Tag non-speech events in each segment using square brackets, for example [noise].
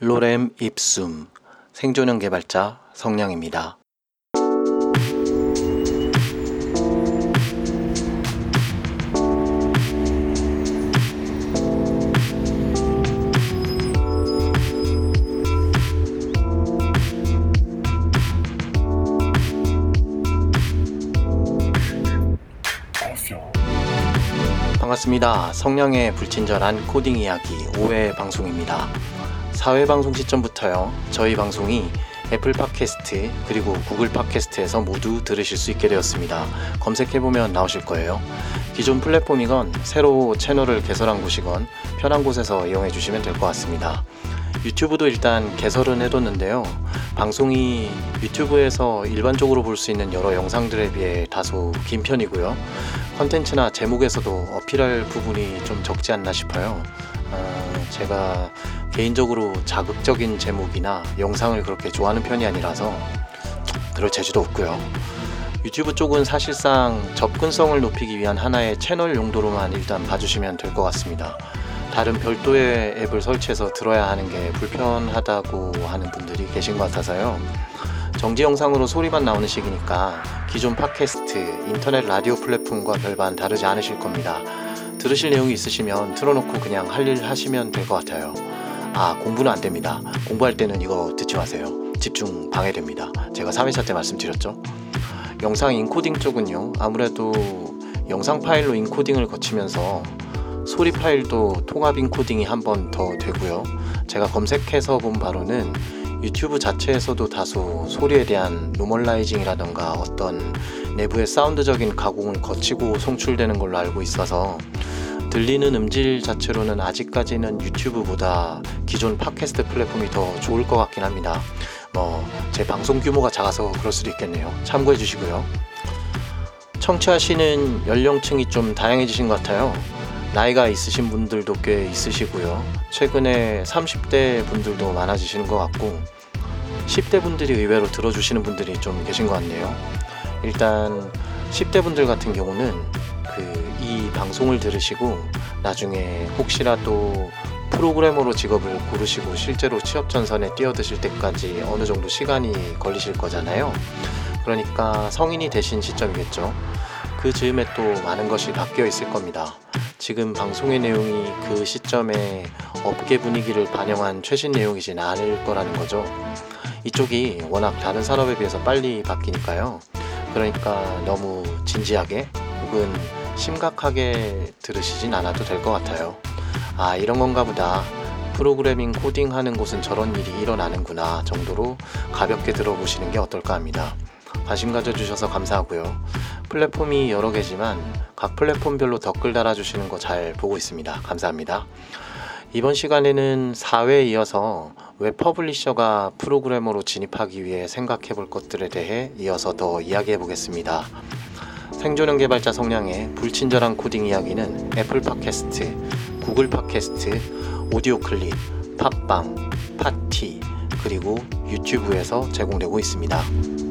로렘 입숨 생존형 개발자 성량입니다. 반갑습니다. 성량의 불친절한 코딩 이야기 5회 방송입니다. 4회 방송 시점부터요. 저희 방송이 애플 팟캐스트 그리고 구글 팟캐스트에서 모두 들으실 수 있게 되었습니다. 검색해보면 나오실 거예요. 기존 플랫폼이건 새로 채널을 개설한 곳이건 편한 곳에서 이용해 주시면 될 것 같습니다. 유튜브도 일단 개설은 해뒀는데요. 방송이 유튜브에서 일반적으로 볼 수 있는 여러 영상들에 비해 다소 긴 편이고요. 컨텐츠나 제목에서도 어필할 부분이 좀 적지 않나 싶어요. 어, 제가 개인적으로 자극적인 제목이나 영상을 그렇게 좋아하는 편이 아니라서 그럴 재주도 없고요. 유튜브 쪽은 사실상 접근성을 높이기 위한 하나의 채널 용도로만 일단 봐주시면 될 것 같습니다. 다른 별도의 앱을 설치해서 들어야 하는 게 불편하다고 하는 분들이 계신 것 같아서요. 정지 영상으로 소리만 나오는 식이니까 기존 팟캐스트, 인터넷 라디오 플랫폼과 별반 다르지 않으실 겁니다. 들으실 내용이 있으시면 틀어놓고 그냥 할 일 하시면 될 것 같아요. 아, 공부는 안 됩니다. 공부할 때는 이거 듣지 마세요. 집중 방해됩니다. 제가 3회차 때 말씀드렸죠. 영상 인코딩 쪽은요, 아무래도 영상 파일로 encoding을 거치면서 소리 파일도 통합 encoding이 한 번 더 되고요. 제가 검색해서 본 바로는 유튜브 자체에서도 다소 소리에 대한 normalizing이라던가 어떤 내부의 사운드적인 가공을 거치고 송출되는 걸로 알고 있어서 들리는 음질 자체로는 아직까지는 유튜브보다 기존 팟캐스트 플랫폼이 더 좋을 것 같긴 합니다. 뭐 제 방송 규모가 작아서 그럴 수도 있겠네요. 참고해 주시고요. 청취하시는 연령층이 좀 다양해지신 것 같아요. 나이가 있으신 분들도 꽤 있으시고요. 최근에 30대 분들도 많아지시는 것 같고 10대 분들이 의외로 들어주시는 분들이 좀 계신 것 같네요. 일단 10대 분들 같은 경우는 그 이 방송을 들으시고 나중에 혹시라도 프로그래머로 직업을 고르시고 실제로 취업 전선에 뛰어드실 때까지 어느 정도 시간이 걸리실 거잖아요. 그러니까 성인이 되신 시점이겠죠. 그 즈음에 또 많은 것이 바뀌어 있을 겁니다. 지금 방송의 내용이 그 시점에 업계 분위기를 반영한 최신 내용이진 않을 거라는 거죠. 이쪽이 워낙 다른 산업에 비해서 빨리 바뀌니까요. 그러니까 너무 진지하게 혹은 심각하게 들으시진 않아도 될 것 같아요. 아, 이런 건가 보다. 프로그래밍 코딩 하는 곳은 저런 일이 일어나는구나 정도로 가볍게 들어보시는 게 어떨까 합니다. 관심 가져주셔서 감사하고요. 플랫폼이 여러 개지만 각 플랫폼별로 댓글 달아주시는 거 잘 보고 있습니다. 감사합니다. 이번 시간에는 4회에 이어서 web publisher가 프로그래머로 진입하기 위해 생각해 볼 것들에 대해 이어서 더 이야기해 보겠습니다. 생존형 개발자 성량의 불친절한 코딩 이야기는 애플 팟캐스트, 구글 팟캐스트, 오디오 클립, 팟빵, 팟티, 그리고 유튜브에서 제공되고 있습니다.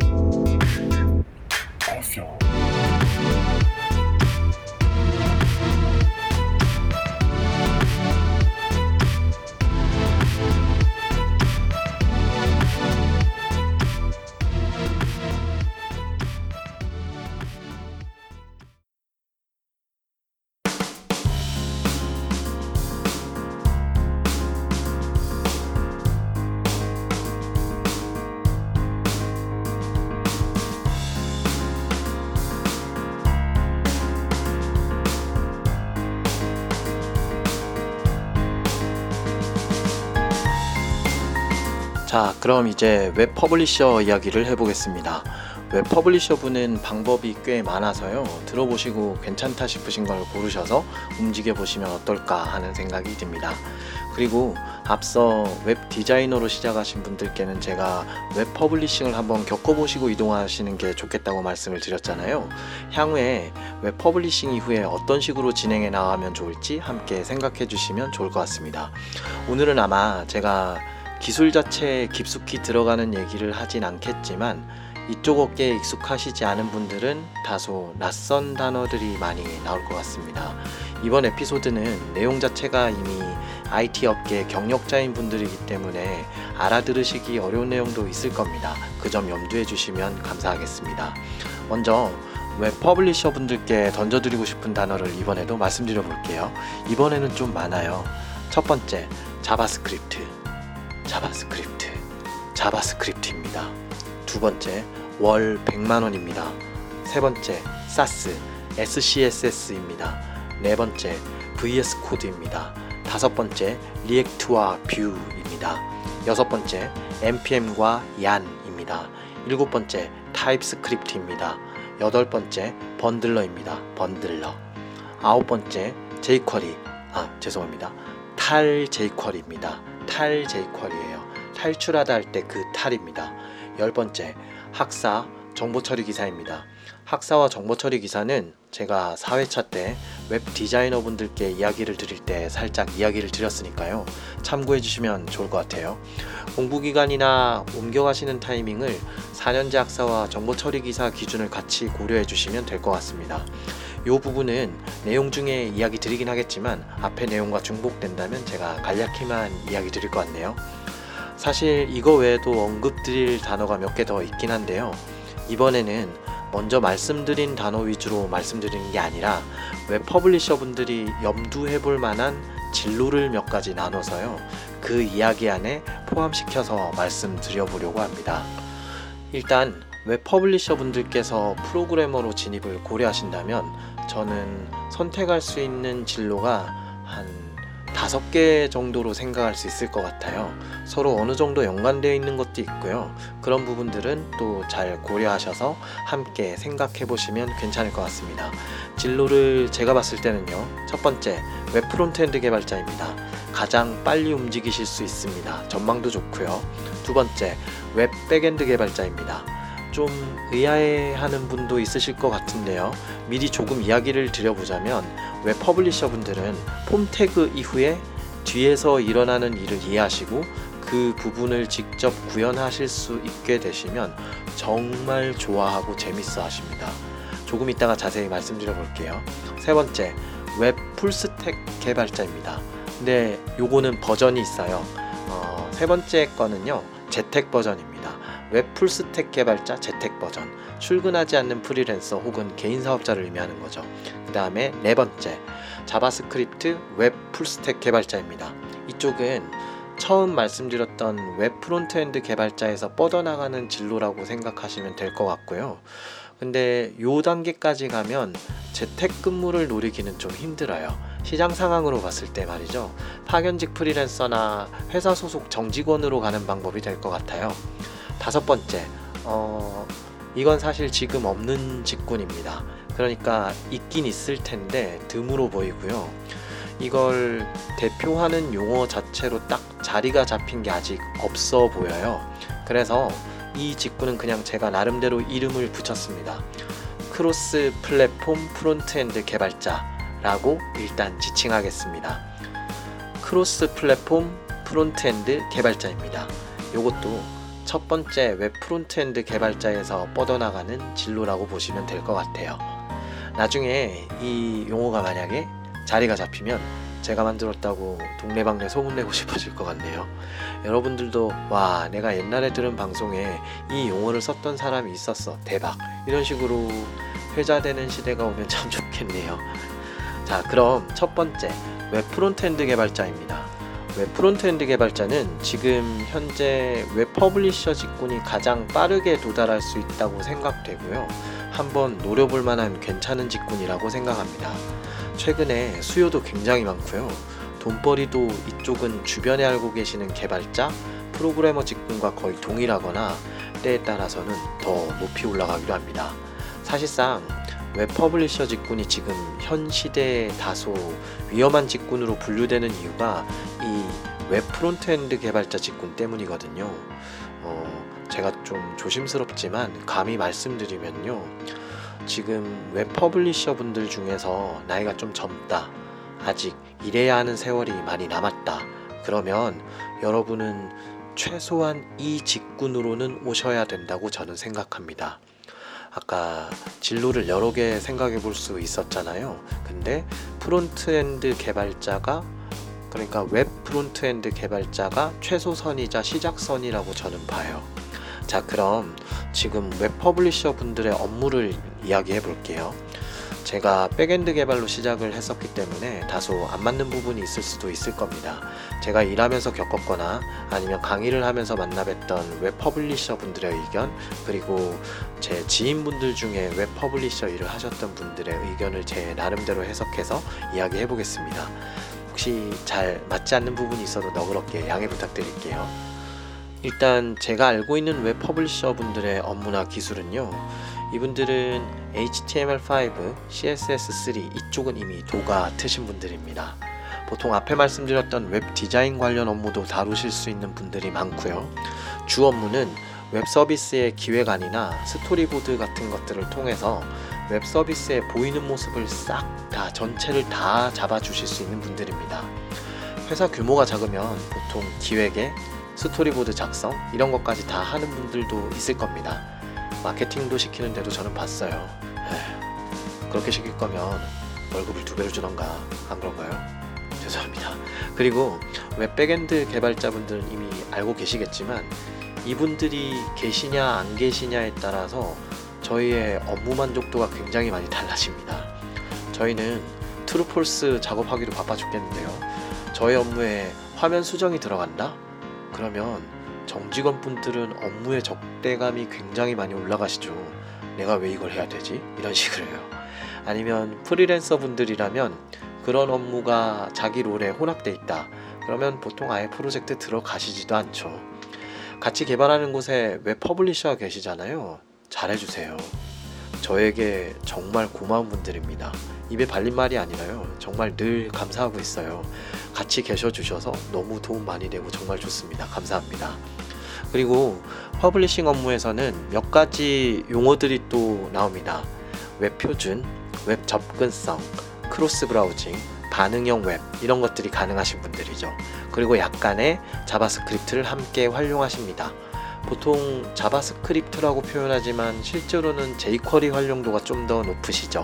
그럼 이제 web publisher 이야기를 해보겠습니다. web publisher 분은 방법이 꽤 많아서요. 들어보시고 괜찮다 싶으신 걸 고르셔서 움직여 보시면 어떨까 하는 생각이 듭니다. 그리고 앞서 웹 디자이너로 시작하신 분들께는 제가 web publishing을 한번 겪어보시고 이동하시는 게 좋겠다고 말씀을 드렸잖아요. 향후에 web publishing 이후에 어떤 식으로 진행해 나가면 좋을지 함께 생각해 주시면 좋을 것 같습니다. 오늘은 아마 제가 기술 자체에 깊숙이 들어가는 얘기를 하진 않겠지만 이쪽 업계에 익숙하시지 않은 분들은 다소 낯선 단어들이 많이 나올 것 같습니다. 이번 에피소드는 내용 자체가 이미 IT 업계 경력자인 분들이기 때문에 알아들으시기 어려운 내용도 있을 겁니다. 그 점 염두해 주시면 감사하겠습니다. 먼저 web publisher 분들께 던져드리고 싶은 단어를 이번에도 말씀드려 볼게요. 이번에는 좀 많아요. 첫 번째, JavaScript. JavaScript. JavaScript입니다. 두 번째, 월 100만 원입니다. 세 번째, Sass, SCSS입니다. 네 번째, VS Code입니다. 다섯 번째, React와 Vue입니다. 여섯 번째, npm과 yarn입니다. 일곱 번째, TypeScript입니다. 여덟 번째, bundler입니다. bundler. 아홉 번째, jQuery. 아, 죄송합니다. 탈 jQuery입니다. 탈 jQuery예요. 탈출하다 할 때 그 탈입니다. 열 번째, 학사 정보 처리 기사입니다. 학사와 정보 처리 기사는 제가 4회차 때 웹 디자이너 분들께 이야기를 드릴 때 살짝 이야기를 드렸으니까요. 참고해 주시면 좋을 것 같아요. 공부기간이나 옮겨가시는 타이밍을 4년제 학사와 정보 처리 기사 기준을 같이 고려해 주시면 될 것 같습니다. 이 부분은 내용 중에 이야기 드리긴 하겠지만 앞에 내용과 중복된다면 제가 간략히만 이야기 드릴 것 같네요. 사실 이거 외에도 언급 드릴 단어가 몇 개 더 있긴 한데요. 이번에는 먼저 말씀드린 단어 위주로 말씀드리는 게 아니라 웹 publisher 분들이 염두해 볼 만한 진로를 몇 가지 나눠서요. 그 이야기 안에 포함시켜서 말씀드려 보려고 합니다. 일단 웹 publisher 분들께서 프로그래머로 진입을 고려하신다면 저는 선택할 수 있는 진로가 한 다섯 개 정도로 생각할 수 있을 것 같아요. 서로 어느 정도 연관되어 있는 것도 있고요. 그런 부분들은 또 잘 고려하셔서 함께 생각해 보시면 괜찮을 것 같습니다. 진로를 제가 봤을 때는요. 첫 번째, 웹 frontend 개발자입니다. 가장 빨리 움직이실 수 있습니다. 전망도 좋고요. 두 번째, 웹 backend 개발자입니다. 좀 의아해하는 분도 있으실 것 같은데요. 미리 조금 이야기를 드려보자면 웹 publisher 분들은 폼 태그 이후에 뒤에서 일어나는 일을 이해하시고 그 부분을 직접 구현하실 수 있게 되시면 정말 좋아하고 재밌어 하십니다. 조금 이따가 자세히 말씀드려 볼게요. 세 번째, 웹 full stack 개발자입니다. 근데 요거는 버전이 있어요. 어, 세 번째 거는요, 재택 버전입니다. 웹 full stack 개발자 재택 버전. 출근하지 않는 프리랜서 혹은 개인 사업자를 의미하는 거죠. 그 다음에 네 번째, JavaScript 웹 full stack 개발자입니다. 이쪽은 처음 말씀드렸던 웹 frontend 개발자에서 뻗어나가는 진로라고 생각하시면 될 것 같고요. 근데 요 단계까지 가면 재택 근무를 노리기는 좀 힘들어요. 시장 상황으로 봤을 때 말이죠. 파견직 프리랜서나 회사 소속 정직원으로 가는 방법이 될 것 같아요. 다섯 번째, 어, 이건 사실 지금 없는 직군입니다. 그러니까 있긴 있을 텐데 드물어 보이고요. 이걸 대표하는 용어 자체로 딱 자리가 잡힌 게 아직 없어 보여요. 그래서 이 직군은 그냥 제가 나름대로 이름을 붙였습니다. cross 플랫폼 frontend 개발자라고 일단 지칭하겠습니다. cross 플랫폼 frontend 개발자입니다. 이것도 첫 번째 웹 frontend 개발자에서 뻗어나가는 진로라고 보시면 될 것 같아요. 나중에 이 용어가 만약에 자리가 잡히면 제가 만들었다고 동네방네 소문내고 [laughs] 싶어질 것 같네요. 여러분들도 와 내가 옛날에 들은 방송에 이 용어를 썼던 사람이 있었어 대박 이런 식으로 회자되는 시대가 오면 참 좋겠네요. 자 그럼 첫 번째 웹 frontend 개발자입니다. 웹 frontend 개발자는 지금 현재 웹 publisher 직군이 가장 빠르게 도달할 수 있다고 생각되고요. 한번 노려볼 만한 괜찮은 직군이라고 생각합니다. 최근에 수요도 굉장히 많고요. 돈벌이도 이쪽은 주변에 알고 계시는 개발자, 프로그래머 직군과 거의 동일하거나 때에 따라서는 더 높이 올라가기도 합니다. 사실상 웹 publisher 직군이 지금 현 시대에 다소 위험한 직군으로 분류되는 이유가 이 웹 frontend 개발자 직군 때문이거든요. 어, 제가 좀 조심스럽지만 감히 말씀드리면요. 지금 웹 publisher 분들 중에서 나이가 좀 젊다. 아직 일해야 하는 세월이 많이 남았다. 그러면 여러분은 최소한 이 직군으로는 오셔야 된다고 저는 생각합니다. 아까 진로를 여러 개 생각해 볼 수 있었잖아요. 근데 frontend 개발자가 그러니까 웹 frontend 개발자가 최소선이자 시작선이라고 저는 봐요. 자, 그럼 지금 웹 publisher 분들의 업무를 이야기해 볼게요. 제가 backend 개발로 시작을 했었기 때문에 다소 안 맞는 부분이 있을 수도 있을 겁니다. 제가 일하면서 겪었거나 아니면 강의를 하면서 만나 뵀던 웹 publisher 분들의 의견 그리고 제 지인분들 중에 웹 publisher 일을 하셨던 분들의 의견을 제 나름대로 해석해서 이야기해 보겠습니다. 혹시 잘 맞지 않는 부분이 있어도 너그럽게 양해 부탁드릴게요. 일단 제가 알고 있는 웹 publisher 분들의 업무나 기술은요. 이분들은 HTML5, CSS3 이쪽은 이미 도가 트신 분들입니다. 보통 앞에 말씀드렸던 웹 디자인 관련 업무도 다루실 수 있는 분들이 많고요. 주 업무는 웹 서비스의 기획안이나 스토리보드 같은 것들을 통해서 웹 서비스의 보이는 모습을 싹 다 전체를 다 잡아 주실 수 있는 분들입니다. 회사 규모가 작으면 보통 기획에 스토리보드 작성 이런 것까지 다 하는 분들도 있을 겁니다. 마케팅도 시키는 데도 저는 봤어요. 에휴, 그렇게 시킬 거면 월급을 두 배로 주던가 안 그런가요? 죄송합니다. 그리고 웹 backend 개발자분들은 이미 알고 계시겠지만 이분들이 계시냐 안 계시냐에 따라서 저희의 업무 만족도가 굉장히 많이 달라집니다. 저희는 true false 작업하기도 바빠 죽겠는데요. 저희 업무에 화면 수정이 들어간다? 그러면 정직원 분들은 업무의 적대감이 굉장히 많이 올라가시죠. 내가 왜 이걸 해야 되지? 이런 식으로요. 아니면 프리랜서 분들이라면 그런 업무가 자기 role에 혼합돼 있다. 그러면 보통 아예 프로젝트 들어가시지도 않죠. 같이 개발하는 곳에 웹 publisher가 계시잖아요. 잘해주세요. 저에게 정말 고마운 분들입니다. 입에 발린 말이 아니라요. 정말 늘 감사하고 있어요. 같이 계셔 주셔서 너무 도움 많이 되고 정말 좋습니다. 감사합니다. 그리고 publishing 업무에서는 몇 가지 용어들이 또 나옵니다. 웹 표준, 웹 접근성, cross browsing, 반응형 웹 이런 것들이 가능하신 분들이죠. 그리고 약간의 JavaScript를 함께 활용하십니다. 보통 JavaScript라고 표현하지만 실제로는 jQuery 활용도가 좀 더 높으시죠.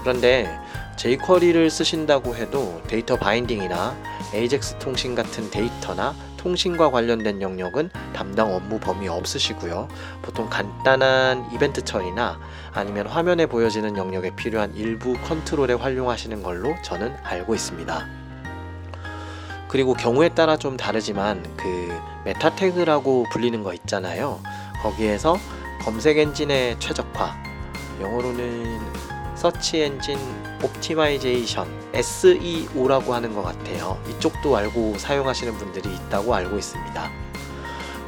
그런데 jQuery를 쓰신다고 해도 데이터 binding이나 AJAX 통신 같은 데이터나 통신과 관련된 영역은 담당 업무 범위 없으시고요. 보통 간단한 이벤트 처리나 아니면 화면에 보여지는 영역에 필요한 일부 컨트롤에 활용하시는 걸로 저는 알고 있습니다. 그리고 경우에 따라 좀 다르지만 그 메타 태그라고 불리는 거 있잖아요. 거기에서 검색 엔진의 최적화, 영어로는 search engine optimization SEO라고 하는 것 같아요. 이쪽도 알고 사용하시는 분들이 있다고 알고 있습니다.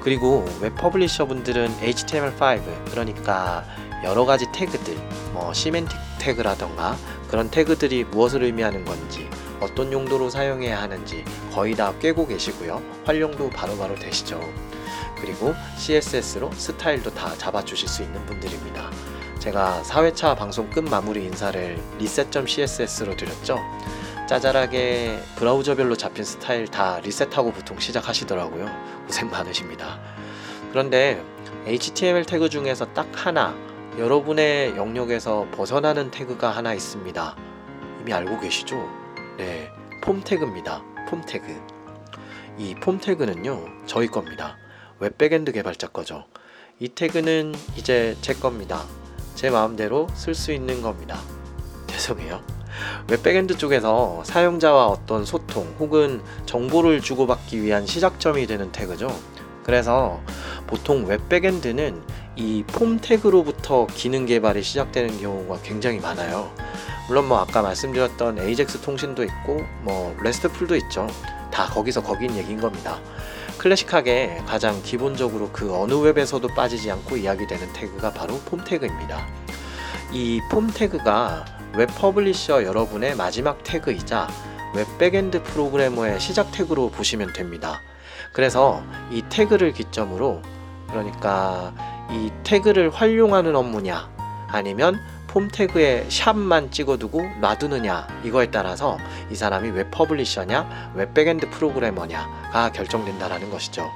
그리고 웹 publisher 분들은 HTML5 그러니까 여러 가지 태그들, 뭐 semantic 태그라던가 그런 태그들이 무엇을 의미하는 건지 어떤 용도로 사용해야 하는지 거의 다 꿰고 계시고요. 활용도 바로바로 되시죠. 그리고 CSS로 스타일도 다 잡아주실 수 있는 분들입니다. 제가 4회차 방송 끝 마무리 인사를 리셋.css로 드렸죠. 짜잘하게 브라우저별로 잡힌 스타일 다 리셋하고 보통 시작하시더라고요. 고생 많으십니다. 그런데 HTML 태그 중에서 딱 하나 여러분의 영역에서 벗어나는 태그가 하나 있습니다. 이미 알고 계시죠? 네, 폼 태그입니다. 폼 태그. 이 폼 태그는요, 저희 겁니다. 웹 backend 개발자 거죠. 이 태그는 이제 제 겁니다. 제 마음대로 쓸 수 있는 겁니다. 죄송해요. 웹 backend 쪽에서 사용자와 어떤 소통 혹은 정보를 주고받기 위한 시작점이 되는 태그죠. 그래서 보통 웹 backend는 이 폼 태그로부터 기능 개발이 시작되는 경우가 굉장히 많아요. 물론 뭐 아까 말씀드렸던 AJAX 통신도 있고 뭐 RESTful도 있죠. 다 거기서 거긴 얘기인 겁니다. 클래식하게 가장 기본적으로 그 어느 웹에서도 빠지지 않고 이야기되는 태그가 바로 폼 태그입니다. 이 폼 태그가 웹 publisher 여러분의 마지막 태그이자 웹 backend 프로그래머의 시작 태그로 보시면 됩니다. 그래서 이 태그를 기점으로 그러니까 이 태그를 활용하는 업무냐 아니면 폼 태그에 샵만 찍어두고 놔두느냐 이거에 따라서 이 사람이 웹 publisher냐 웹 backend 프로그래머냐가 결정된다라는 것이죠.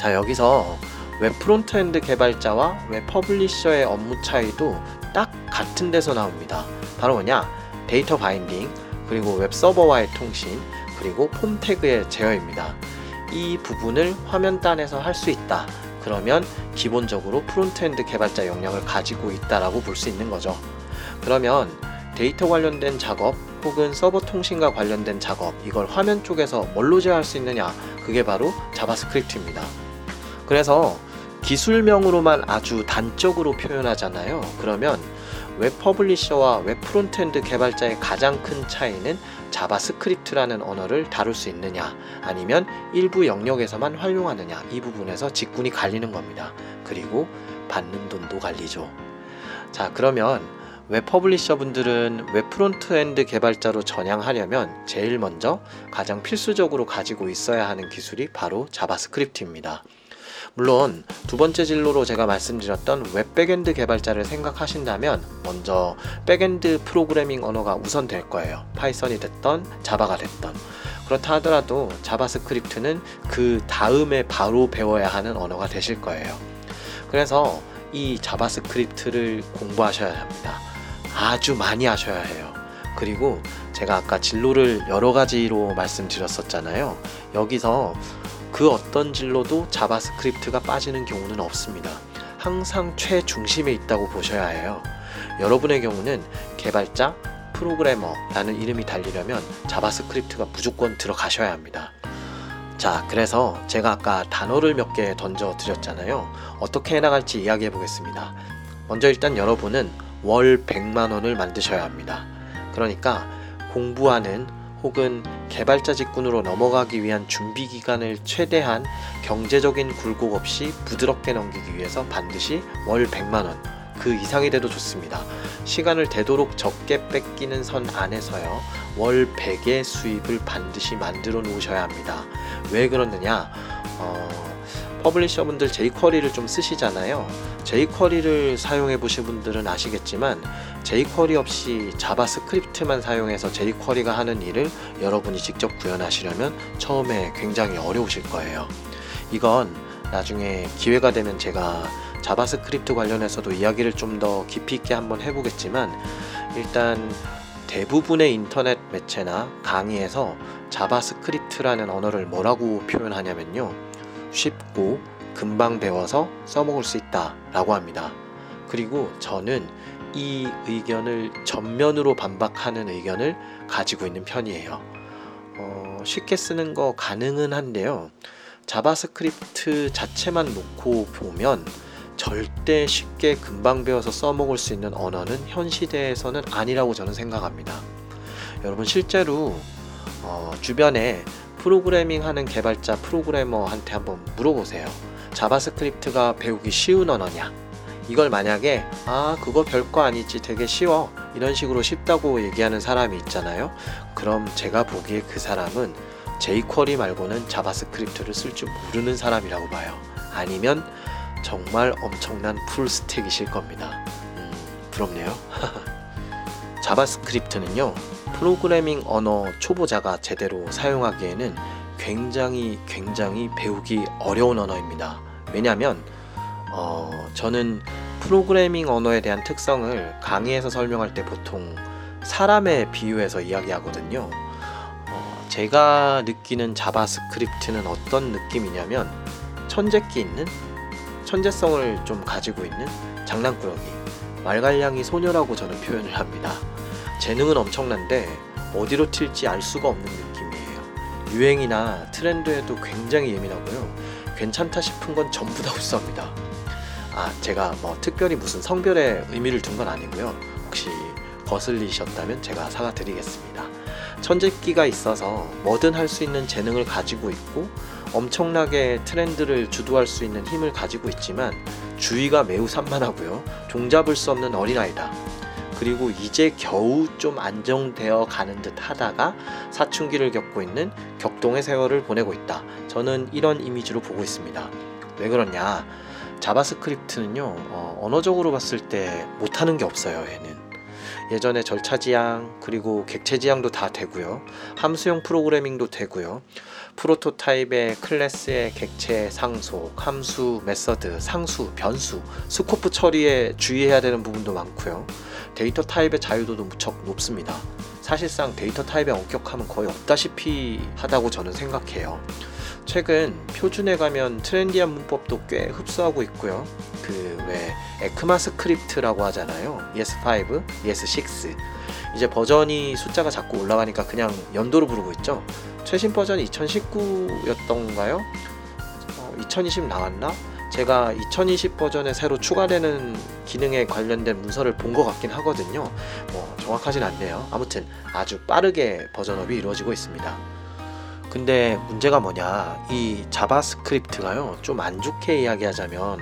자 여기서 웹 frontend 개발자와 웹 publisher의 업무 차이도 딱 같은 데서 나옵니다. 바로 뭐냐? 데이터 binding, 그리고 웹 서버와의 통신, 그리고 폼 태그의 제어입니다. 이 부분을 화면단에서 할 수 있다. 그러면 기본적으로 frontend 개발자 역량을 가지고 있다라고 볼 수 있는 거죠. 그러면 데이터 관련된 작업 혹은 서버 통신과 관련된 작업 이걸 화면 쪽에서 뭘로 제어할 수 있느냐 그게 바로 JavaScript입니다. 그래서 기술명으로만 아주 단적으로 표현하잖아요. 그러면 웹 publisher와 웹 frontend 개발자의 가장 큰 차이는 JavaScript라는 언어를 다룰 수 있느냐 아니면 일부 영역에서만 활용하느냐 이 부분에서 직군이 갈리는 겁니다. 그리고 받는 돈도 갈리죠. 자, 그러면 웹 publisher 분들은 웹 frontend 개발자로 전향하려면 제일 먼저 가장 필수적으로 가지고 있어야 하는 기술이 바로 JavaScript입니다. 물론 두 번째 진로로 제가 말씀드렸던 웹 backend 개발자를 생각하신다면 먼저 backend 프로그래밍 언어가 우선 될 거예요. Python이 됐던 Java가 됐던 그렇다 하더라도 JavaScript는 그 다음에 바로 배워야 하는 언어가 되실 거예요. 그래서 이 JavaScript를 공부하셔야 합니다. 아주 많이 하셔야 해요. 그리고 제가 아까 진로를 여러 가지로 말씀드렸었잖아요. 여기서 그 어떤 진로도 JavaScript가 빠지는 경우는 없습니다. 항상 최중심에 있다고 보셔야 해요. 여러분의 경우는 개발자, 프로그래머라는 이름이 달리려면 JavaScript가 무조건 들어가셔야 합니다. 자, 그래서 제가 아까 단어를 몇 개 던져 드렸잖아요. 어떻게 해나갈지 이야기해 보겠습니다. 먼저 일단 여러분은 월 100만 원을 만드셔야 합니다. 그러니까 공부하는 혹은 개발자 직군으로 넘어가기 위한 준비 기간을 최대한 경제적인 굴곡 없이 부드럽게 넘기기 위해서 반드시 월 100만 원, 그 이상이 돼도 좋습니다. 시간을 되도록 적게 뺏기는 선 안에서요, 월 100의 수입을 반드시 만들어 놓으셔야 합니다. 왜 그러느냐? 어, publisher 분들 jQuery를 좀 쓰시잖아요. jQuery를 사용해 보신 분들은 아시겠지만 jQuery 없이 JavaScript만 사용해서 jQuery가 하는 일을 여러분이 직접 구현하시려면 처음에 굉장히 어려우실 거예요. 이건 나중에 기회가 되면 제가 JavaScript 관련해서도 이야기를 좀 더 깊이 있게 한번 해보겠지만 일단 대부분의 인터넷 매체나 강의에서 JavaScript라는 언어를 뭐라고 표현하냐면요. 쉽고 금방 배워서 써먹을 수 있다 라고 합니다. 그리고 저는 이 의견을 전면으로 반박하는 의견을 가지고 있는 편이에요. 어, 쉽게 쓰는 거 가능은 한데요. JavaScript 자체만 놓고 보면 절대 쉽게 금방 배워서 써먹을 수 있는 언어는 현 시대에서는 아니라고 저는 생각합니다. 여러분 실제로 어, 주변에 프로그래밍 하는 개발자 프로그래머한테 한번 물어보세요. JavaScript가 배우기 쉬운 언어냐? 이걸 만약에 아 그거 별거 아니지 되게 쉬워 이런 식으로 쉽다고 얘기하는 사람이 있잖아요. 그럼 제가 보기에 그 사람은 jQuery 말고는 JavaScript를 쓸 줄 모르는 사람이라고 봐요. 아니면 정말 엄청난 full stack이실 겁니다. 음, 부럽네요. [laughs] JavaScript는요, 프로그래밍 언어 초보자가 제대로 사용하기에는 굉장히 굉장히 배우기 어려운 언어입니다. 왜냐하면 어, 저는 프로그래밍 언어에 대한 특성을 강의에서 설명할 때 보통 사람에 비유해서 이야기하거든요. 어, 제가 느끼는 JavaScript는 어떤 느낌이냐면 천재기 있는 천재성을 좀 가지고 있는 장난꾸러기 말괄량이 소녀라고 저는 표현을 합니다. 재능은 엄청난데 어디로 튈지 알 수가 없는 느낌이에요. 유행이나 트렌드에도 굉장히 예민하고요. 괜찮다 싶은 건 전부 다 흡수합니다. 아, 제가 뭐 특별히 무슨 성별의 의미를 둔 건 아니고요. 혹시 거슬리셨다면 제가 사과드리겠습니다. 천재기가 있어서 뭐든 할 수 있는 재능을 가지고 있고 엄청나게 트렌드를 주도할 수 있는 힘을 가지고 있지만 주의가 매우 산만하고요. 종잡을 수 없는 어린아이다. 그리고 이제 겨우 좀 안정되어 가는 듯 하다가 사춘기를 겪고 있는 격동의 세월을 보내고 있다. 저는 이런 이미지로 보고 있습니다. 왜 그러냐? JavaScript는요, 어, 언어적으로 봤을 때 못하는 게 없어요, 얘는. 예전에 절차 지향, 그리고 객체 지향도 다 되고요. 함수형 프로그래밍도 되고요. prototype의 클래스의 객체 상속, 함수, method, 상수, 변수, scope 처리에 주의해야 되는 부분도 많고요. 데이터 타입의 자유도도 무척 높습니다. 사실상 데이터 타입의 엄격함은 거의 없다시피 하다고 저는 생각해요. 최근 표준에 가면 trendy한 문법도 꽤 흡수하고 있고요. 그 왜 ECMAScript라고 하잖아요. ES5, ES6. 이제 버전이 숫자가 자꾸 올라가니까 그냥 연도로 부르고 있죠. 최신 버전이 2019였던가요? 어, 2020 나왔나? 제가 2020 버전에 새로 추가되는 기능에 관련된 문서를 본 것 같긴 하거든요. 뭐 정확하진 않네요. 아무튼 아주 빠르게 version up이 이루어지고 있습니다. 근데 문제가 뭐냐? 이 JavaScript가요. 좀 안 좋게 이야기하자면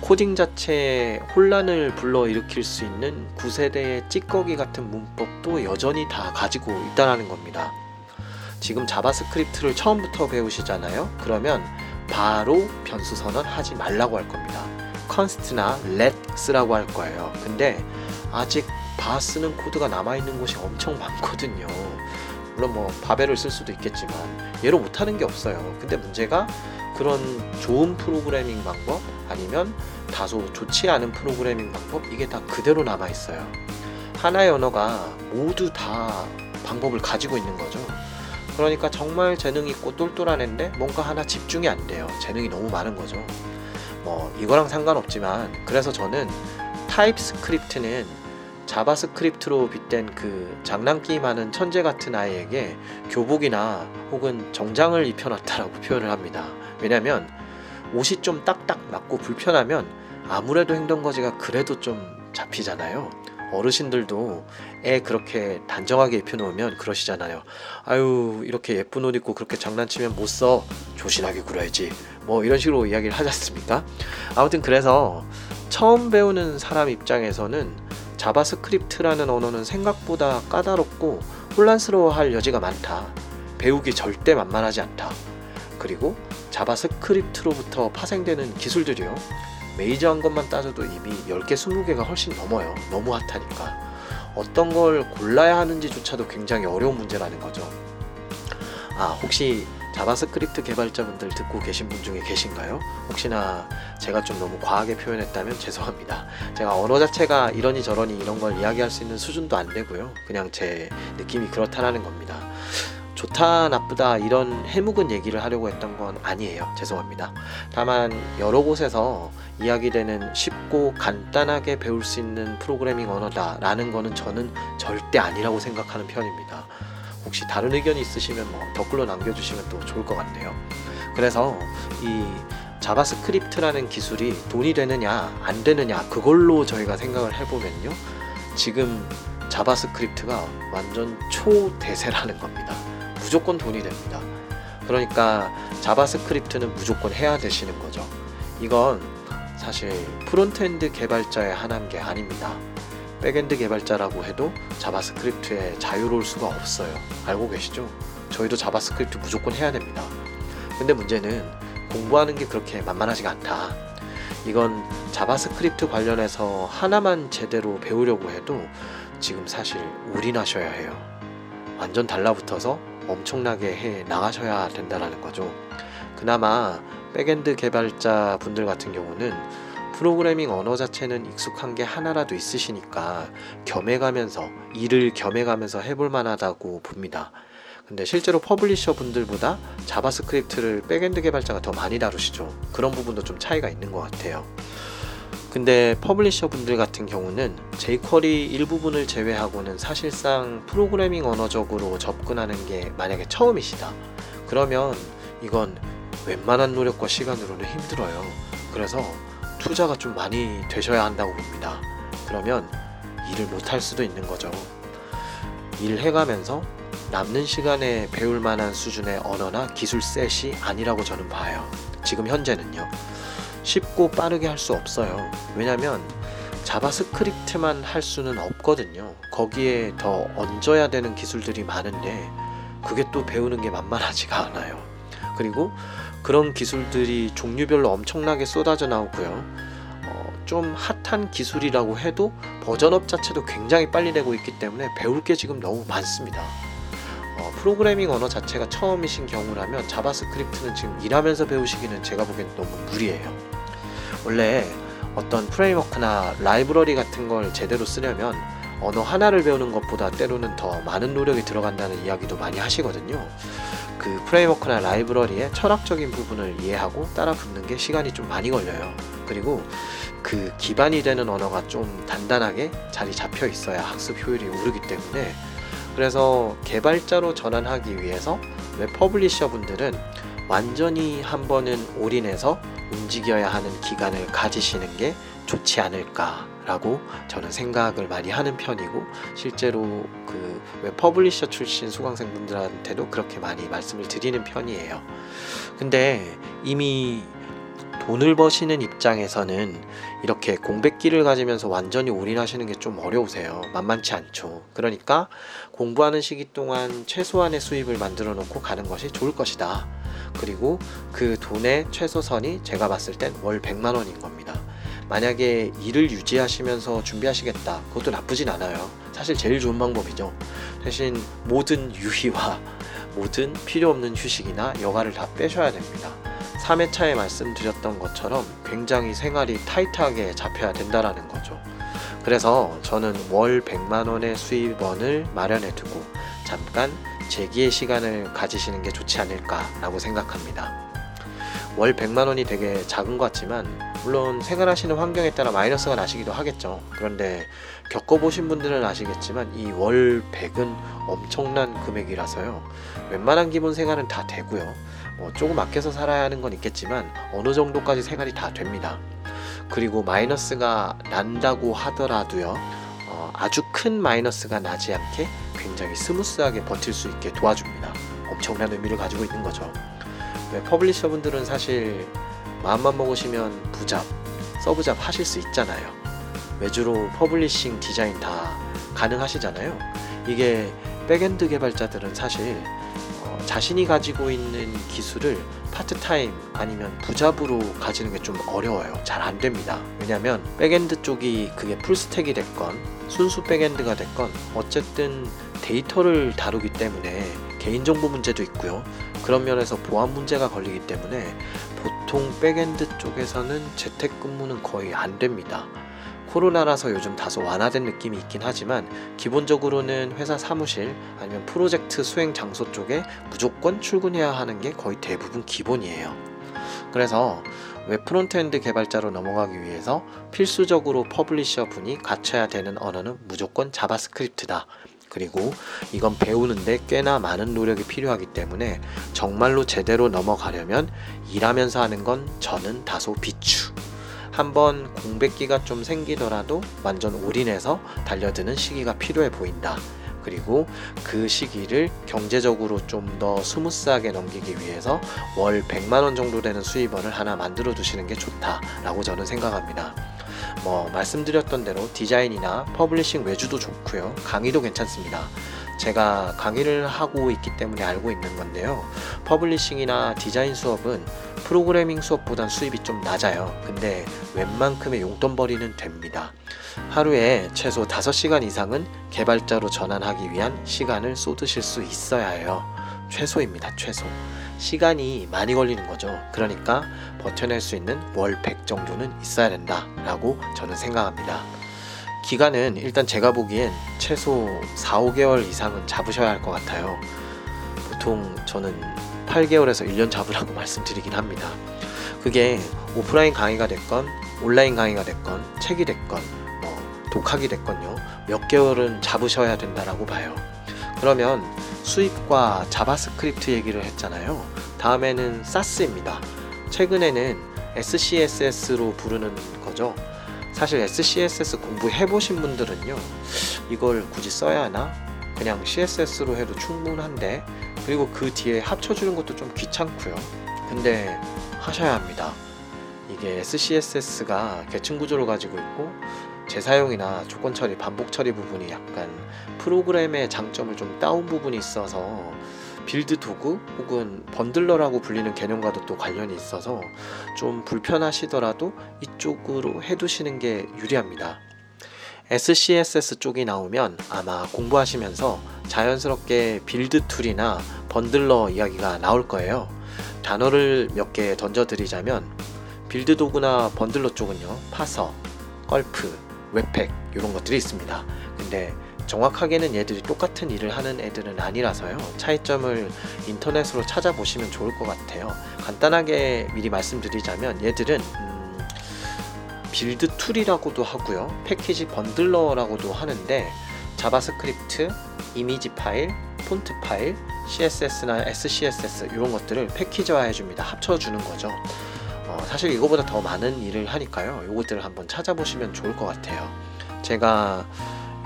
코딩 자체에 혼란을 불러일으킬 수 있는 구세대의 찌꺼기 같은 문법도 여전히 다 가지고 있다는 겁니다. 지금 JavaScript를 처음부터 배우시잖아요. 그러면 var로 변수 선언 하지 말라고 할 겁니다. const나 let 쓰라고 할 거예요. 근데 아직 var 쓰는 코드가 남아 있는 곳이 엄청 많거든요. 물론 뭐 Babel을 쓸 수도 있겠지만 얘로 못하는 게 없어요. 근데 문제가 그런 좋은 프로그래밍 방법 아니면 다소 좋지 않은 프로그래밍 방법 이게 다 그대로 남아 있어요. 하나의 언어가 모두 다 방법을 가지고 있는 거죠. 그러니까 정말 재능 있고 똘똘한 애인데 뭔가 하나 집중이 안 돼요. 재능이 너무 많은 거죠. 뭐 이거랑 상관없지만 그래서 저는 TypeScript는 JavaScript로 빗댄 그 장난기 많은 천재 같은 아이에게 교복이나 혹은 정장을 입혀놨다라고 [laughs] 표현을 합니다. 왜냐하면 옷이 좀 딱딱 맞고 불편하면 아무래도 행동거지가 그래도 좀 잡히잖아요. 어르신들도 애 그렇게 단정하게 입혀놓으면 그러시잖아요. 아유 이렇게 예쁜 옷 입고 그렇게 장난치면 못 써. 조신하게 굴어야지. 뭐 이런 식으로 이야기를 하지 않습니까? 아무튼 그래서 처음 배우는 사람 입장에서는 JavaScript라는 언어는 생각보다 까다롭고 혼란스러워할 여지가 많다. 배우기 절대 만만하지 않다. 그리고 JavaScript로부터 파생되는 기술들이요. major한 것만 따져도 이미 10개, 20개가 훨씬 넘어요. 너무 hot하니까. 어떤 걸 골라야 하는지조차도 굉장히 어려운 문제라는 거죠. 아, 혹시 JavaScript 개발자분들 듣고 계신 분 중에 계신가요? 혹시나 제가 좀 너무 과하게 표현했다면 죄송합니다. 제가 언어 자체가 이러니 저러니 이런 걸 이야기할 수 있는 수준도 안 되고요. 그냥 제 느낌이 그렇다라는 겁니다. 좋다 나쁘다 이런 해묵은 얘기를 하려고 했던 건 아니에요. 죄송합니다. 다만 여러 곳에서 이야기되는 쉽고 간단하게 배울 수 있는 프로그래밍 언어다라는 거는 저는 절대 아니라고 생각하는 편입니다. 혹시 다른 의견이 있으시면 뭐 댓글로 남겨주시면 또 좋을 것 같네요. 그래서 이 JavaScript라는 기술이 돈이 되느냐 안 되느냐 그걸로 저희가 생각을 해보면요. 지금 JavaScript가 완전 초대세라는 겁니다. 무조건 돈이 됩니다. 그러니까 JavaScript는 무조건 해야 되시는 거죠. 이건 사실 frontend 개발자에 한한 게 아닙니다. backend 개발자라고 해도 JavaScript에 자유로울 수가 없어요. 알고 계시죠? 저희도 JavaScript 무조건 해야 됩니다. 근데 문제는 공부하는 게 그렇게 만만하지가 않다. 이건 JavaScript 관련해서 하나만 제대로 배우려고 해도 지금 사실 올인하셔야 해요. 완전 달라붙어서 엄청나게 해 나가셔야 된다라는 거죠. 그나마 backend 개발자 분들 같은 경우는 프로그래밍 언어 자체는 익숙한 게 하나라도 있으시니까 겸해가면서 일을 겸해가면서 해볼 만하다고 봅니다. 근데 실제로 publisher 분들보다 JavaScript를 backend 개발자가 더 많이 다루시죠. 그런 부분도 좀 차이가 있는 것 같아요. 근데 publisher 분들 같은 경우는 jQuery 일부분을 제외하고는 사실상 프로그래밍 언어적으로 접근하는 게 만약에 처음이시다. 그러면 이건 웬만한 노력과 시간으로는 힘들어요. 그래서 투자가 좀 많이 되셔야 한다고 봅니다. 그러면 일을 못할 수도 있는 거죠. 일해가면서 남는 시간에 배울 만한 수준의 언어나 기술 set이 아니라고 저는 봐요. 지금 현재는요. 쉽고 빠르게 할 수 없어요. 왜냐면 JavaScript만 할 수는 없거든요. 거기에 더 얹어야 되는 기술들이 많은데 그게 또 배우는 게 만만하지가 않아요. 그리고 그런 기술들이 종류별로 엄청나게 쏟아져 나오고요. 어, 좀 핫한 기술이라고 해도 version up 자체도 굉장히 빨리 되고 있기 때문에 배울 게 지금 너무 많습니다. 어, 프로그래밍 언어 자체가 처음이신 경우라면 JavaScript는 지금 일하면서 배우시기는 제가 보기엔 너무 무리예요. 원래 어떤 framework나 라이브러리 같은 걸 제대로 쓰려면 언어 하나를 배우는 것보다 때로는 더 많은 노력이 들어간다는 이야기도 많이 하시거든요. 그 framework나 라이브러리의 철학적인 부분을 이해하고 따라 붙는 게 시간이 좀 많이 걸려요. 그리고 그 기반이 되는 언어가 좀 단단하게 자리 잡혀 있어야 학습 효율이 오르기 때문에 그래서 개발자로 전환하기 위해서 웹 publisher 분들은 완전히 한 번은 올인해서 움직여야 하는 기간을 가지시는 게 좋지 않을까라고 저는 생각을 많이 하는 편이고 실제로 그 웹 publisher 출신 수강생분들한테도 그렇게 많이 말씀을 드리는 편이에요. 근데 이미 돈을 버시는 입장에서는 이렇게 공백기를 가지면서 완전히 올인하시는 게 좀 어려우세요. 만만치 않죠. 그러니까 공부하는 시기 동안 최소한의 수입을 만들어 놓고 가는 것이 좋을 것이다. 그리고 그 돈의 최소선이 제가 봤을 땐 월 100만 원인 겁니다. 만약에 일을 유지하시면서 준비하시겠다. 그것도 나쁘진 않아요. 사실 제일 좋은 방법이죠. 대신 모든 유희와 [laughs] 모든 필요 없는 휴식이나 여가를 다 빼셔야 됩니다. 3회차에 말씀드렸던 것처럼 굉장히 생활이 타이트하게 잡혀야 된다라는 거죠. 그래서 저는 월 100만 원의 수입원을 마련해 두고 잠깐 재기의 시간을 가지시는 게 좋지 않을까라고 생각합니다. 월 100만 원이 되게 작은 것 같지만 물론 생활하시는 환경에 따라 마이너스가 나시기도 하겠죠. 그런데 겪어보신 분들은 아시겠지만 이 월 100은 엄청난 금액이라서요. 웬만한 기본 생활은 다 되고요. 뭐 조금 아껴서 살아야 하는 건 있겠지만 어느 정도까지 생활이 다 됩니다. 그리고 마이너스가 난다고 하더라도요. 어, 아주 큰 마이너스가 나지 않게 굉장히 스무스하게 버틸 수 있게 도와줍니다. 엄청난 의미를 가지고 있는 거죠. 왜 publisher 분들은 사실 마음만 먹으시면 two job, sub job 하실 수 있잖아요. 외주로 publishing 디자인 다 가능하시잖아요. 이게 backend 개발자들은 사실 어, 자신이 가지고 있는 기술을 파트타임 아니면 two job으로 가지는 게 좀 어려워요. 잘 안 됩니다. 왜냐면 backend 쪽이 그게 full stack이 됐건 순수 backend가 됐건 어쨌든 데이터를 다루기 때문에 개인정보 문제도 있고요. 그런 면에서 보안 문제가 걸리기 때문에 보통 backend 쪽에서는 재택근무는 거의 안 됩니다. 코로나라서 요즘 다소 완화된 느낌이 있긴 하지만 기본적으로는 회사 사무실 아니면 프로젝트 수행 장소 쪽에 무조건 출근해야 하는 게 거의 대부분 기본이에요. 그래서 웹 frontend 개발자로 넘어가기 위해서 필수적으로 publisher 분이 갖춰야 되는 언어는 무조건 JavaScript다. 그리고 이건 배우는데 꽤나 많은 노력이 필요하기 때문에 정말로 제대로 넘어가려면 일하면서 하는 건 저는 다소 비추. 한번 공백기가 좀 생기더라도 완전 올인해서 달려드는 시기가 필요해 보인다. 그리고 그 시기를 경제적으로 좀 더 스무스하게 넘기기 위해서 월 100만 원 정도 되는 수입원을 하나 만들어 두시는 게 좋다라고 저는 생각합니다. 뭐 말씀드렸던 대로 디자인이나 publishing 외주도 좋고요. 강의도 괜찮습니다. 제가 강의를 하고 있기 때문에 알고 있는 건데요. publishing이나 디자인 수업은 프로그래밍 수업보단 수입이 좀 낮아요. 근데 웬만큼의 용돈벌이는 됩니다. 하루에 최소 5시간 이상은 개발자로 전환하기 위한 시간을 쏟으실 수 있어야 해요. 최소입니다, 최소. 시간이 많이 걸리는 거죠. 그러니까 버텨낼 수 있는 월 100 정도는 있어야 된다라고 저는 생각합니다. 기간은 일단 제가 보기엔 최소 4, 5개월 이상은 잡으셔야 할 것 같아요. 보통 저는 8개월에서 1년 잡으라고 [laughs] 말씀드리긴 합니다. 그게 오프라인 강의가 됐건 온라인 강의가 됐건 책이 됐건 뭐 독학이 됐건요. 몇 개월은 잡으셔야 된다라고 봐요. 그러면 수입과 JavaScript 얘기를 했잖아요. 다음에는 Sass입니다. 최근에는 SCSS로 부르는 거죠. 사실 SCSS 공부해 보신 분들은요, 이걸 굳이 써야 하나? 그냥 CSS로 해도 충분한데, 그리고 그 뒤에 합쳐주는 것도 좀 귀찮고요. 근데 하셔야 합니다. 이게 SCSS가 계층 구조를 가지고 있고, 재사용이나 조건 처리, 반복 처리 부분이 약간 프로그램의 장점을 좀 따온 부분이 있어서 build 도구 혹은 bundler라고 불리는 개념과도 또 관련이 있어서 좀 불편하시더라도 이쪽으로 해두시는 게 유리합니다. SCSS 쪽이 나오면 아마 공부하시면서 자연스럽게 build tool이나 bundler 이야기가 나올 거예요. 단어를 몇 개 던져드리자면 build 도구나 bundler 쪽은요 Parcel, Gulp, Webpack 이런 것들이 있습니다. 근데 정확하게는 얘들이 똑같은 일을 하는 애들은 아니라서요. 차이점을 인터넷으로 찾아보시면 좋을 것 같아요. 간단하게 미리 말씀드리자면 얘들은 음, build tool이라고도 하고요. package bundler라고도 하는데 JavaScript, 이미지 파일, 폰트 파일, CSS나 SCSS 이런 것들을 패키지화 해 줍니다. 합쳐 주는 거죠. 어, 사실 이거보다 더 많은 일을 하니까요. 이것들을 한번 찾아보시면 좋을 것 같아요. 제가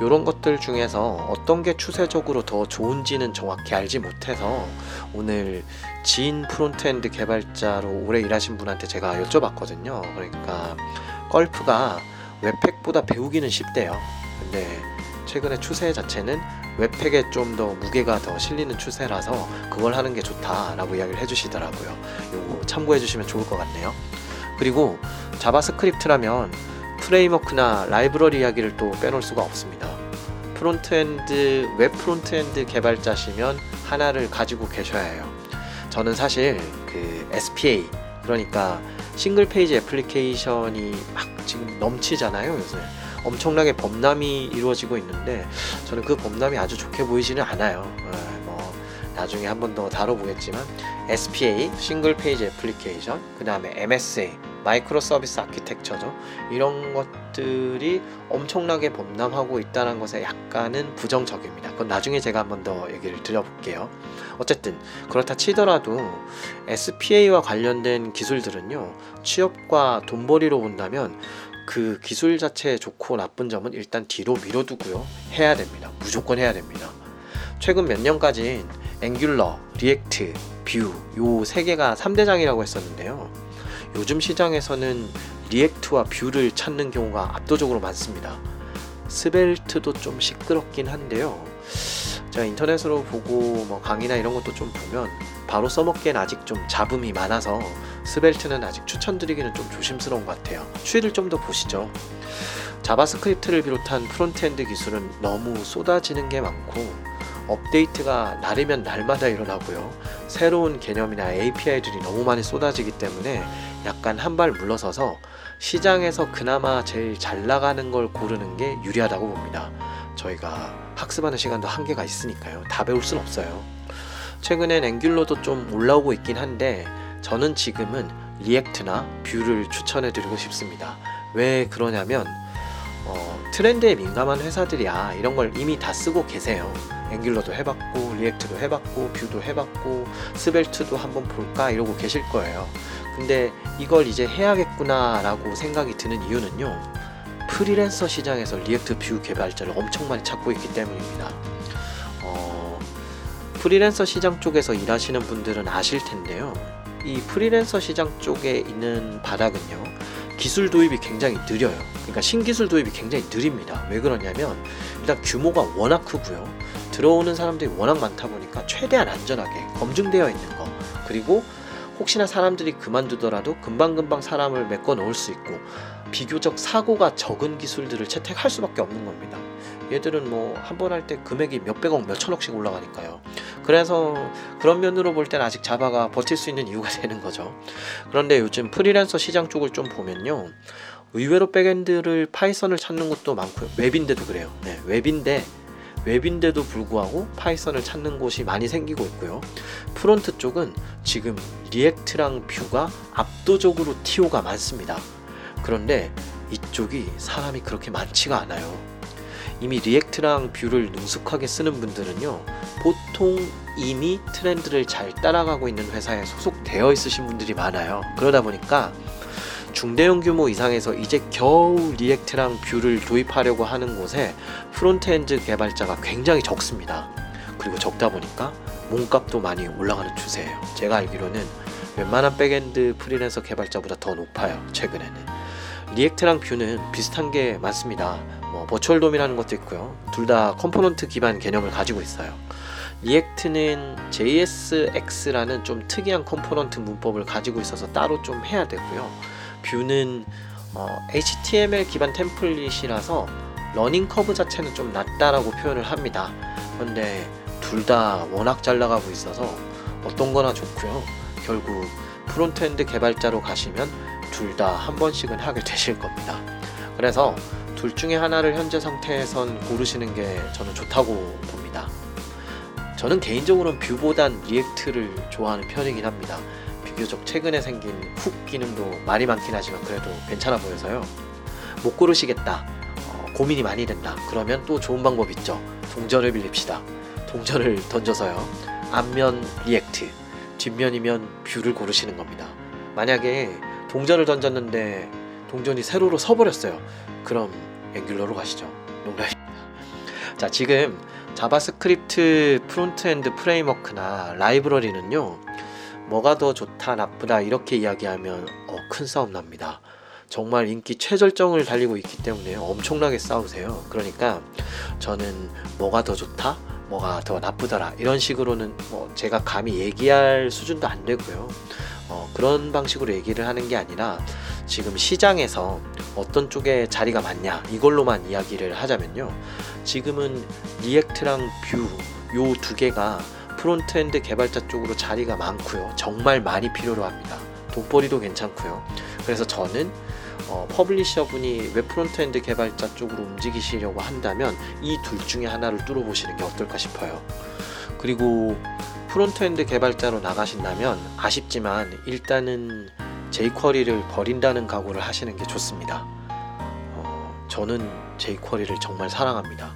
이런 것들 중에서 어떤 게 추세적으로 더 좋은지는 정확히 알지 못해서 오늘 지인 front-end 개발자로 오래 일하신 분한테 제가 여쭤봤거든요. 그러니까 Gulp가 Webpack보다 배우기는 쉽대요. 근데 최근에 추세 자체는 Webpack에 좀 더 무게가 더 실리는 추세라서 그걸 하는 게 좋다라고 이야기를 해주시더라고요. 요거 참고해 주시면 좋을 것 같네요. 그리고 JavaScript라면 framework나 라이브러리 이야기를 또 빼놓을 수가 없습니다. front-end 웹 front-end 개발자시면 하나를 가지고 계셔야 해요. 저는 사실 그 SPA 그러니까 single page application이 막 지금 넘치잖아요 요새 엄청나게 범람이 이루어지고 있는데 저는 그 범람이 아주 좋게 보이지는 않아요. 나중에 한 번 더 다뤄보겠지만 SPA single page application 그 다음에 MSA microservice architecture죠. 이런 것들이 엄청나게 범람하고 있다는 것에 약간은 부정적입니다. 그건 나중에 제가 한 번 더 얘기를 드려볼게요. 어쨌든 그렇다 치더라도 SPA와 관련된 기술들은요 취업과 돈벌이로 본다면 그 기술 자체의 좋고 나쁜 점은 일단 뒤로 밀어두고요 해야 됩니다. 무조건 해야 됩니다. 최근 몇 년까지 Angular, React, Vue 요 세 개가 3대장이라고 했었는데요. 요즘 시장에서는 React와 Vue를 찾는 경우가 압도적으로 많습니다. Svelte도 좀 시끄럽긴 한데요. 제가 인터넷으로 보고 뭐 강의나 이런 것도 좀 보면 바로 써먹기엔 아직 좀 잡음이 많아서 Svelte는 아직 추천드리기는 좀 조심스러운 것 같아요. 추이를 좀 더 보시죠. JavaScript를 비롯한 front-end 기술은 너무 쏟아지는 게 많고 업데이트가 날이면 날마다 일어나고요. 새로운 개념이나 API들이 너무 많이 쏟아지기 때문에 약간 한 발 물러서서 시장에서 그나마 제일 잘 나가는 걸 고르는 게 유리하다고 봅니다. 저희가 학습하는 시간도 한계가 있으니까요. 다 배울 순 없어요. 최근엔 Angular도 좀 올라오고 있긴 한데 저는 지금은 React나 Vue를 추천해 드리고 싶습니다. 왜 그러냐면 어, 트렌드에 민감한 회사들이야 이런 걸 이미 다 쓰고 계세요. Angular도 해봤고 React도 해봤고 Vue도 해봤고 Svelte도 한번 볼까 이러고 계실 거예요. 근데 이걸 이제 해야겠구나라고 생각이 드는 이유는요. 프리랜서 시장에서 React Vue 개발자를 엄청 많이 찾고 있기 때문입니다. 어, 프리랜서 시장 쪽에서 일하시는 분들은 아실 텐데요. 이 프리랜서 시장 쪽에 있는 바닥은요. 기술 도입이 굉장히 느려요. 그러니까 신기술 도입이 굉장히 느립니다. 왜 그러냐면 일단 규모가 워낙 크고요. 들어오는 사람들이 워낙 많다 보니까 최대한 안전하게 검증되어 있는 거 그리고 혹시나 사람들이 그만두더라도 금방금방 사람을 메꿔 넣을 수 있고 비교적 사고가 적은 기술들을 채택할 수밖에 없는 겁니다. 얘들은 뭐 한 번 할 때 금액이 몇백억 몇천억씩 올라가니까요. 그래서 그런 면으로 볼 때는 아직 Java가 버틸 수 있는 이유가 [laughs] 되는 거죠. 그런데 요즘 프리랜서 시장 쪽을 좀 보면요. 의외로 back-end를 Python을 찾는 것도 많고요. 웹인데도 그래요. 네, 웹인데 웹인데도 불구하고 Python을 찾는 곳이 많이 생기고 있고요. front 쪽은 지금 React랑 Vue가 압도적으로 TO가 많습니다. 그런데 이쪽이 사람이 그렇게 많지가 않아요. 이미 React랑 Vue를 능숙하게 쓰는 분들은요, 보통 이미 트렌드를 잘 따라가고 있는 회사에 소속되어 있으신 분들이 많아요. 그러다 보니까 중대형 규모 이상에서 이제 겨우 React랑 Vue를 도입하려고 하는 곳에 front-end 개발자가 굉장히 적습니다. 그리고 적다 보니까 몸값도 많이 올라가는 추세예요. 제가 알기로는 웬만한 back-end 프리랜서 개발자보다 더 높아요. 최근에는. React랑 Vue는 비슷한 게 많습니다. 뭐 virtual DOM이라는 것도 있고요. 둘 다 component 기반 개념을 가지고 있어요. React는 JSX라는 좀 특이한 component 문법을 가지고 있어서 따로 좀 해야 되고요. Vue는 어, HTML 기반 template이라서 learning curve 자체는 좀 낮다라고 표현을 합니다. 그런데 둘 다 워낙 잘 나가고 있어서 어떤 거나 좋고요. 결국 frontend 개발자로 가시면 둘 다 한 번씩은 하게 [laughs] 되실 겁니다. 그래서 둘 중에 하나를 현재 상태에선 고르시는 게 저는 좋다고 봅니다. 저는 개인적으로는 Vue보단 React를 좋아하는 편이긴 합니다. 비교적 최근에 생긴 hook 기능도 말이 많긴 하지만 그래도 괜찮아 보여서요. 못 고르시겠다. 어, 고민이 많이 된다. 그러면 또 좋은 방법 있죠. 동전을 빌립시다. 동전을 던져서요. 앞면 React, 뒷면이면 Vue를 고르시는 겁니다. 만약에 동전을 던졌는데 동전이 세로로 서버렸어요. 그럼 Angular로 가시죠. 농담입니다. 자, 지금 JavaScript frontend framework나 라이브러리는요. 뭐가 더 좋다, 나쁘다 이렇게 이야기하면 어, 큰 싸움 납니다. 정말 인기 최절정을 달리고 있기 때문에 엄청나게 싸우세요. 그러니까 저는 뭐가 더 좋다, 뭐가 더 나쁘더라 이런 식으로는 뭐 제가 감히 얘기할 수준도 안 되고요. 어, 그런 방식으로 얘기를 하는 게 아니라 지금 시장에서 어떤 쪽에 자리가 많냐 이걸로만 이야기를 하자면요. 지금은 React랑 Vue 요 두 개가 frontend 개발자 쪽으로 자리가 많고요. 정말 많이 필요로 합니다. 돈벌이도 괜찮고요. 그래서 저는 어, publisher 분이 웹 frontend 개발자 쪽으로 움직이시려고 한다면 이 둘 중에 하나를 뚫어보시는 게 어떨까 싶어요. 그리고 frontend 개발자로 나가신다면 아쉽지만 일단은 jQuery를 버린다는 각오를 하시는 게 좋습니다. 어, 저는 jQuery를 정말 사랑합니다.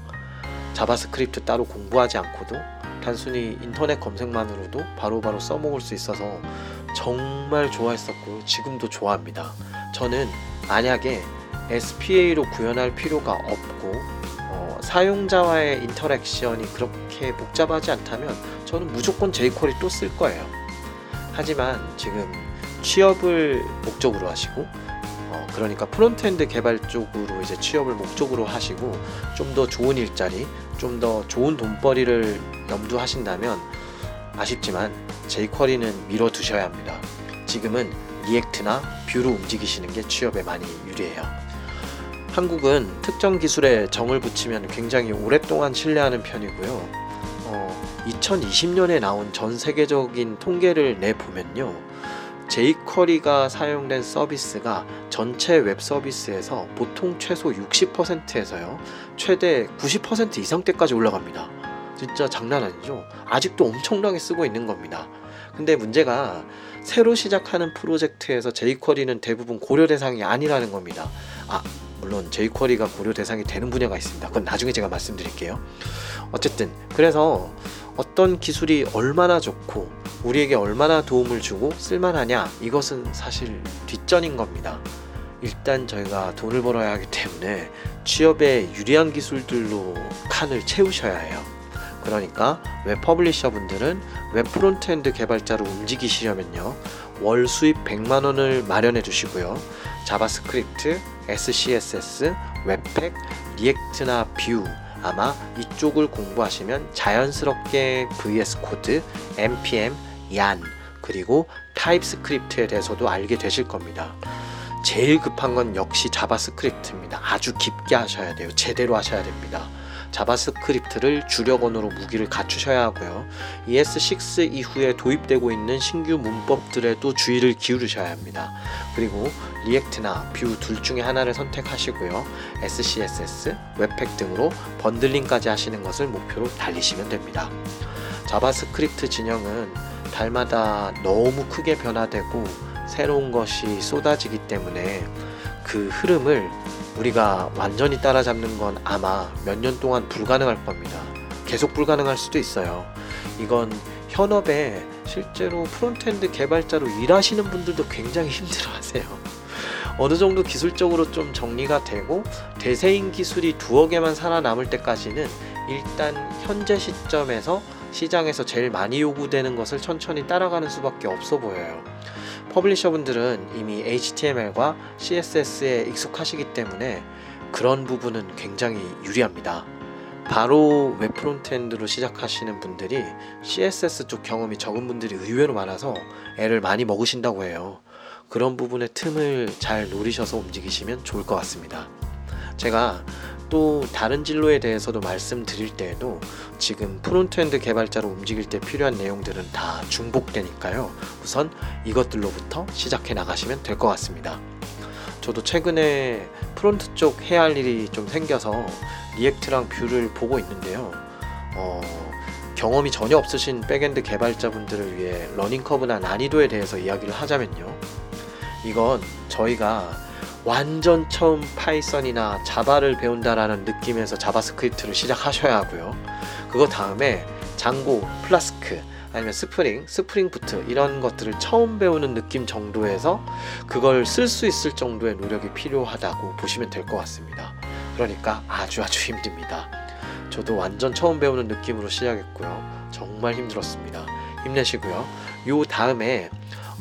JavaScript 따로 공부하지 않고도 단순히 인터넷 검색만으로도 바로바로 써먹을 수 있어서 정말 좋아했었고 지금도 좋아합니다. 저는 만약에 SPA로 구현할 필요가 없고 어, 사용자와의 interaction이 그렇게 복잡하지 않다면 저는 무조건 jQuery 또 쓸 거예요. 하지만 지금 취업을 목적으로 하시고 어, 그러니까 frontend 개발 쪽으로 이제 취업을 목적으로 하시고 좀 더 좋은 일자리, 좀 더 좋은 돈벌이를 염두하신다면 아쉽지만 jQuery는 밀어두셔야 합니다. 지금은 React나 Vue로 움직이시는 게 취업에 많이 유리해요. 한국은 특정 기술에 정을 붙이면 굉장히 오랫동안 신뢰하는 편이고요. 어, 2020년에 나온 전 세계적인 통계를 내보면요. jQuery가 사용된 서비스가 전체 웹 서비스에서 보통 최소 60%에서요. 최대 90% 이상대까지 올라갑니다. 진짜 장난 아니죠? 아직도 엄청나게 쓰고 있는 겁니다. 근데 문제가 새로 시작하는 프로젝트에서 jQuery는 대부분 고려 대상이 아니라는 겁니다. 아, 물론 jQuery가 고려 대상이 되는 분야가 있습니다. 그건 나중에 제가 말씀드릴게요. 어쨌든 그래서 어떤 기술이 얼마나 좋고 우리에게 얼마나 도움을 주고 쓸만하냐 이것은 사실 뒷전인 겁니다. 일단 저희가 돈을 벌어야 하기 때문에 취업에 유리한 기술들로 칸을 채우셔야 해요. 그러니까 웹 publisher 분들은 웹 frontend 개발자로 움직이시려면요. 월 수입 100만 원을 마련해 두시고요. JavaScript, SCSS, webpack, React나 Vue 아마 이쪽을 공부하시면 자연스럽게 VS Code, npm, yarn 그리고 TypeScript에 대해서도 알게 되실 겁니다. 제일 급한 건 역시 JavaScript입니다. 아주 깊게 하셔야 돼요. 제대로 하셔야 됩니다. JavaScript를 주력 언어로 무기를 갖추셔야 하고요. ES6 이후에 도입되고 있는 신규 문법들에도 주의를 기울이셔야 합니다. 그리고 React나 Vue 둘 중에 하나를 선택하시고요. SCSS, webpack 등으로 bundling까지 하시는 것을 목표로 달리시면 됩니다. JavaScript 진영은 달마다 너무 크게 변화되고 새로운 것이 쏟아지기 때문에 그 흐름을 우리가 완전히 따라잡는 건 아마 몇 년 동안 불가능할 겁니다. 계속 불가능할 수도 있어요. 이건 현업에 실제로 frontend 개발자로 일하시는 분들도 굉장히 [laughs] 힘들어 하세요. 어느 정도 기술적으로 좀 정리가 되고 대세인 기술이 두어 개만 살아남을 때까지는 일단 현재 시점에서 시장에서 제일 많이 요구되는 것을 천천히 따라가는 수밖에 없어 보여요. publisher 분들은 이미 HTML과 CSS에 익숙하시기 때문에 그런 부분은 굉장히 유리합니다. 바로 웹 frontend로 시작하시는 분들이 CSS 쪽 경험이 적은 분들이 의외로 많아서 애를 많이 먹으신다고 해요. 그런 부분의 틈을 잘 노리셔서 움직이시면 좋을 것 같습니다. 제가 또 다른 진로에 대해서도 말씀드릴 때에도 지금 frontend 개발자로 움직일 때 필요한 내용들은 다 중복되니까요. 우선 이것들로부터 시작해 나가시면 될 것 같습니다. 저도 최근에 front 쪽 해야 할 일이 좀 생겨서 React랑 Vue를 보고 있는데요. 어, 경험이 전혀 없으신 backend 개발자분들을 위해 learning curve나 난이도에 대해서 이야기를 하자면요. 이건 저희가 완전 처음 Python이나 Java를 배운다라는 느낌에서 JavaScript를 시작하셔야 하고요. 그거 다음에 Django, Flask, 아니면 Spring, Spring Boot 이런 것들을 처음 배우는 느낌 정도에서 그걸 쓸 수 있을 정도의 노력이 필요하다고 보시면 될 것 같습니다. 그러니까 아주 아주 힘듭니다. 저도 완전 처음 배우는 느낌으로 시작했고요. 정말 힘들었습니다. 힘내시고요. 요 다음에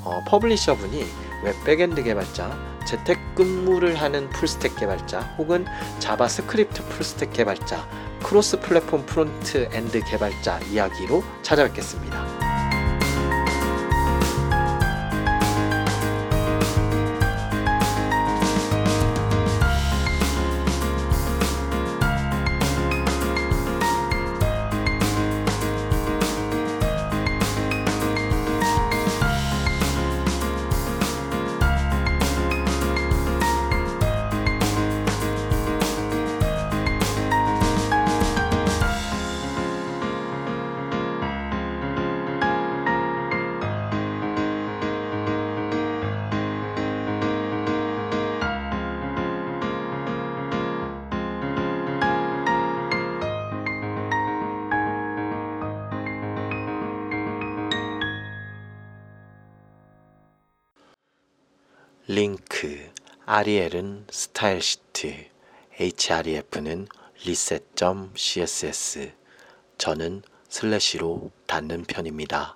어, publisher 분이 웹 backend 개발자, 재택근무를 하는 full stack 개발자, 혹은 JavaScript full stack 개발자, cross platform frontend 개발자 이야기로 찾아뵙겠습니다. REL은 스타일 시트 href는 reset.css 저는 슬래시로 닫는 편입니다.